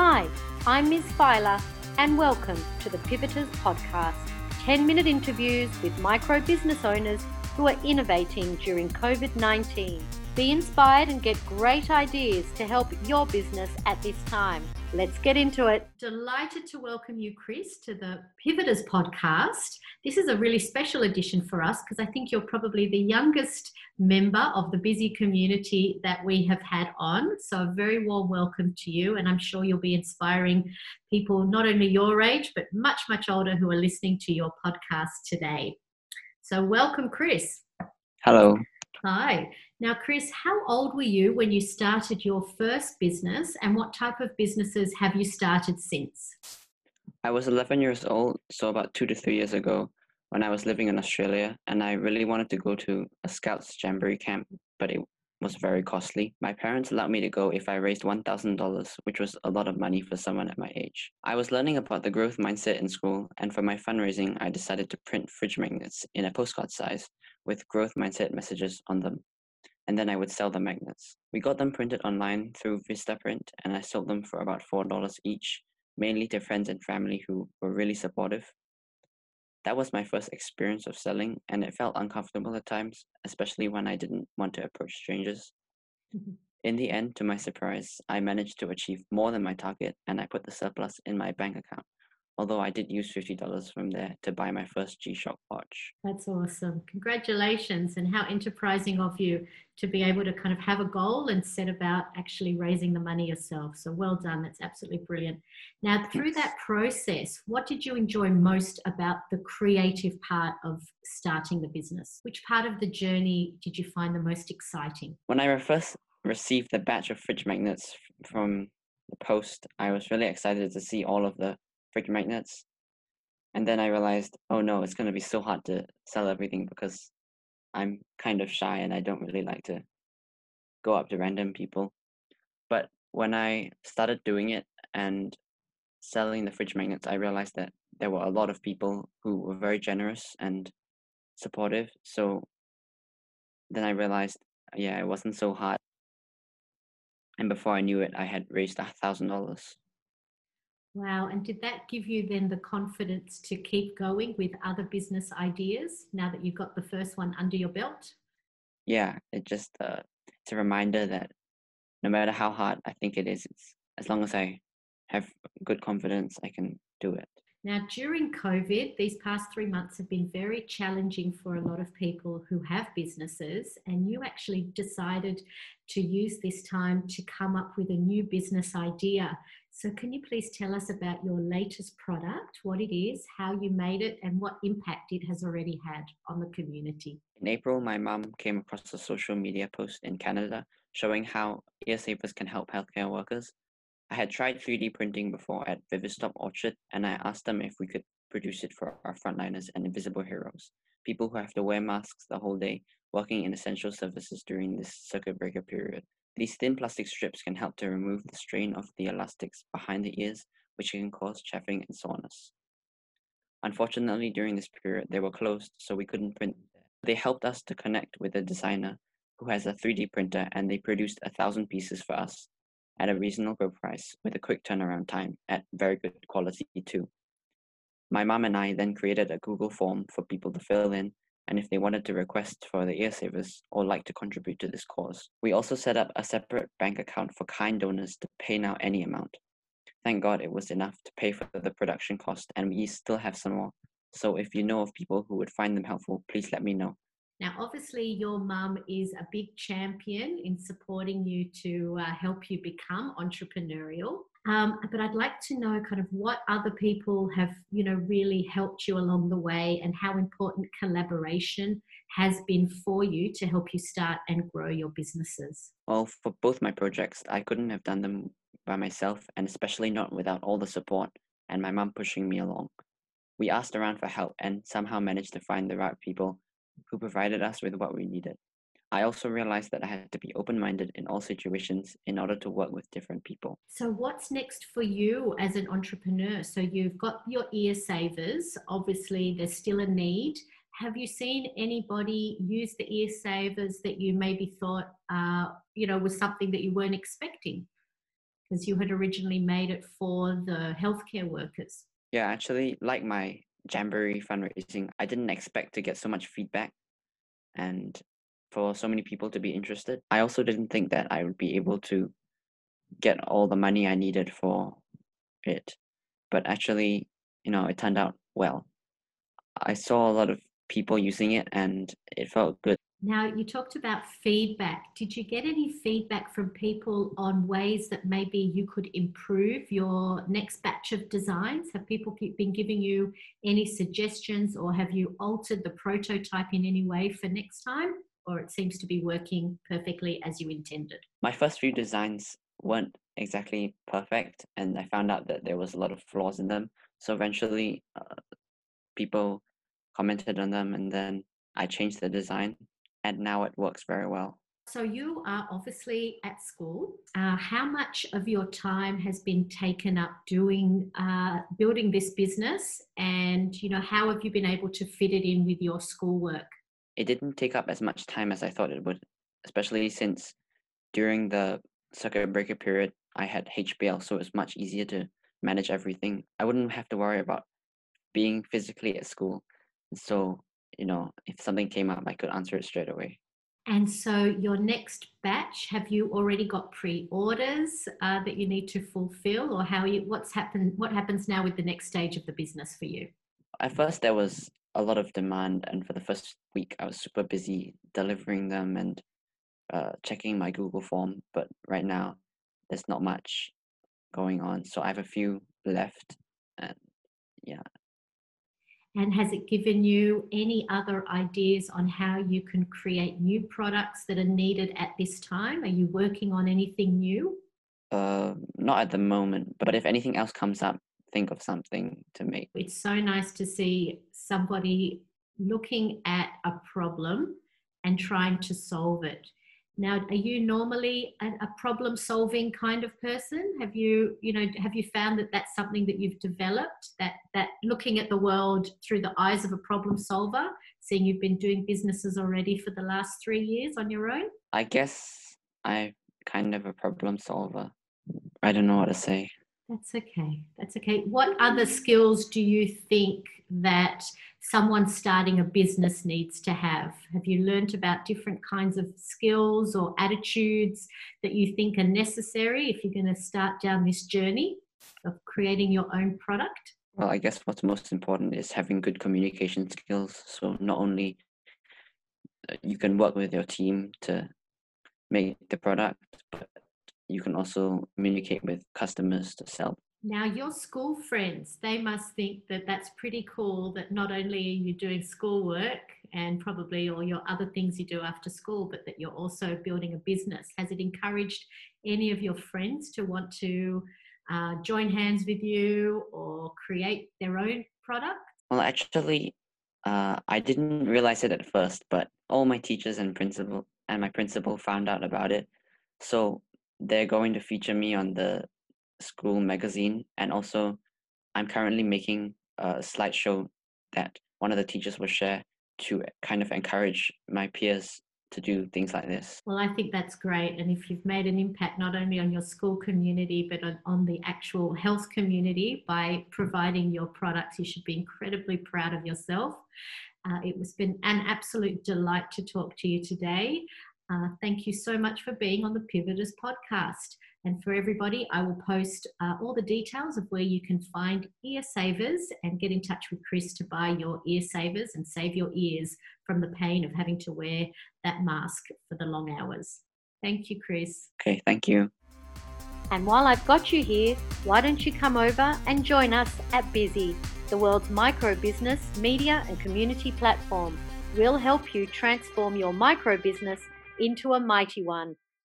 Hi, I'm Ms. Filer, and welcome to the Pivoters Podcast 10 minute interviews with micro business owners who are innovating during COVID 19. Be inspired and get great ideas to help your business at this time. Let's get into it. Delighted to welcome you, Chris, to the Pivoters podcast. This is a really special edition for us because I think you're probably the youngest member of the busy community that we have had on. So, a very warm welcome to you, and I'm sure you'll be inspiring people not only your age, but much, much older who are listening to your podcast today. So, welcome, Chris. Hello. Hi. Now, Chris, how old were you when you started your first business and what type of businesses have you started since? I was 11 years old, so about two to three years ago, when I was living in Australia, and I really wanted to go to a Scouts Jamboree camp, but it was very costly. My parents allowed me to go if I raised $1,000, which was a lot of money for someone at my age. I was learning about the growth mindset in school, and for my fundraising, I decided to print fridge magnets in a postcard size with growth mindset messages on them and then I would sell the magnets. We got them printed online through Vistaprint, and I sold them for about $4 each, mainly to friends and family who were really supportive. That was my first experience of selling, and it felt uncomfortable at times, especially when I didn't want to approach strangers. Mm-hmm. In the end, to my surprise, I managed to achieve more than my target, and I put the surplus in my bank account although I did use $50 from there to buy my first G Shock watch. That's awesome. Congratulations, and how enterprising of you to be able to kind of have a goal and set about actually raising the money yourself. So well done. That's absolutely brilliant. Now, through that process, what did you enjoy most about the creative part of starting the business? Which part of the journey did you find the most exciting? When I first received the batch of fridge magnets from the post, I was really excited to see all of the fridge magnets. And then I realized, oh no, it's going to be so hard to sell everything because I'm kind of shy and I don't really like to go up to random people. But when I started doing it and selling the fridge magnets, I realized that there were a lot of people who were very generous and supportive. So then I realized, yeah, it wasn't so hard. And before I knew it, I had raised a thousand dollars. Wow. And did that give you then the confidence to keep going with other business ideas now that you've got the first one under your belt? Yeah, it just uh, it's a reminder that no matter how hard I think it is, it's as long as I have good confidence, I can do it. Now, during COVID, these past three months have been very challenging for a lot of people who have businesses, and you actually decided to use this time to come up with a new business idea. So, can you please tell us about your latest product, what it is, how you made it, and what impact it has already had on the community? In April, my mom came across a social media post in Canada showing how ear savers can help healthcare workers. I had tried 3D printing before at Vivistop Orchard, and I asked them if we could produce it for our frontliners and invisible heroes, people who have to wear masks the whole day, working in essential services during this circuit breaker period. These thin plastic strips can help to remove the strain of the elastics behind the ears, which can cause chafing and soreness. Unfortunately, during this period, they were closed, so we couldn't print. They helped us to connect with a designer who has a 3D printer, and they produced a thousand pieces for us at a reasonable price with a quick turnaround time at very good quality too. My mom and I then created a Google form for people to fill in and if they wanted to request for the ear savers or like to contribute to this cause. We also set up a separate bank account for kind donors to pay now any amount. Thank God it was enough to pay for the production cost and we still have some more. So if you know of people who would find them helpful, please let me know. Now, obviously, your mum is a big champion in supporting you to uh, help you become entrepreneurial. Um, but I'd like to know kind of what other people have, you know, really helped you along the way and how important collaboration has been for you to help you start and grow your businesses. Well, for both my projects, I couldn't have done them by myself and especially not without all the support and my mum pushing me along. We asked around for help and somehow managed to find the right people who provided us with what we needed. I also realized that I had to be open minded in all situations in order to work with different people. So, what's next for you as an entrepreneur? So, you've got your ear savers, obviously, there's still a need. Have you seen anybody use the ear savers that you maybe thought, uh, you know, was something that you weren't expecting? because you had originally made it for the healthcare workers. Yeah, actually, like my Jamboree fundraising, I didn't expect to get so much feedback and for so many people to be interested. I also didn't think that I would be able to get all the money I needed for it. But actually, you know, it turned out well. I saw a lot of people using it and it felt good. Now, you talked about feedback. Did you get any feedback from people on ways that maybe you could improve your next batch of designs? Have people been giving you any suggestions or have you altered the prototype in any way for next time? Or it seems to be working perfectly as you intended? My first few designs weren't exactly perfect and I found out that there was a lot of flaws in them. So eventually, uh, people commented on them and then I changed the design and now it works very well. So you are obviously at school. Uh, how much of your time has been taken up doing uh, building this business, and you know how have you been able to fit it in with your schoolwork? It didn't take up as much time as I thought it would, especially since during the circuit breaker period I had HBL, so it was much easier to manage everything. I wouldn't have to worry about being physically at school. So you know, if something came up, I could answer it straight away. And so, your next batch, have you already got pre-orders uh, that you need to fulfill, or how you? What's happened? What happens now with the next stage of the business for you? At first, there was a lot of demand, and for the first week, I was super busy delivering them and uh, checking my Google form. But right now, there's not much going on, so I have a few left, and has it given you any other ideas on how you can create new products that are needed at this time? Are you working on anything new? Uh, not at the moment, but if anything else comes up, think of something to make. It's so nice to see somebody looking at a problem and trying to solve it. Now, are you normally a, a problem solving kind of person? Have you, you know, have you found that that's something that you've developed? That that looking at the world through the eyes of a problem solver, seeing you've been doing businesses already for the last three years on your own. I guess I'm kind of a problem solver. I don't know what to say. That's okay. That's okay. What other skills do you think that someone starting a business needs to have? Have you learned about different kinds of skills or attitudes that you think are necessary if you're going to start down this journey of creating your own product? Well, I guess what's most important is having good communication skills. So not only uh, you can work with your team to make the product, but you can also communicate with customers to sell. Now, your school friends, they must think that that's pretty cool that not only are you doing schoolwork and probably all your other things you do after school, but that you're also building a business. Has it encouraged any of your friends to want to uh, join hands with you or create their own product? Well, actually, uh, I didn't realize it at first, but all my teachers and principal and my principal found out about it. So they're going to feature me on the school magazine and also i'm currently making a slideshow that one of the teachers will share to kind of encourage my peers to do things like this. Well, I think that's great. And if you've made an impact not only on your school community, but on, on, the actual health community by providing your products, you should be incredibly proud of yourself. Uh, it has been an absolute delight to talk to you today. Uh, thank you so much for being on the Pivoters podcast. And for everybody, I will post uh, all the details of where you can find ear savers and get in touch with Chris to buy your ear savers and save your ears from the pain of having to wear that mask for the long hours. Thank you, Chris. Okay, thank you. And while I've got you here, why don't you come over and join us at Busy, the world's micro business, media, and community platform. We'll help you transform your micro business into a mighty one.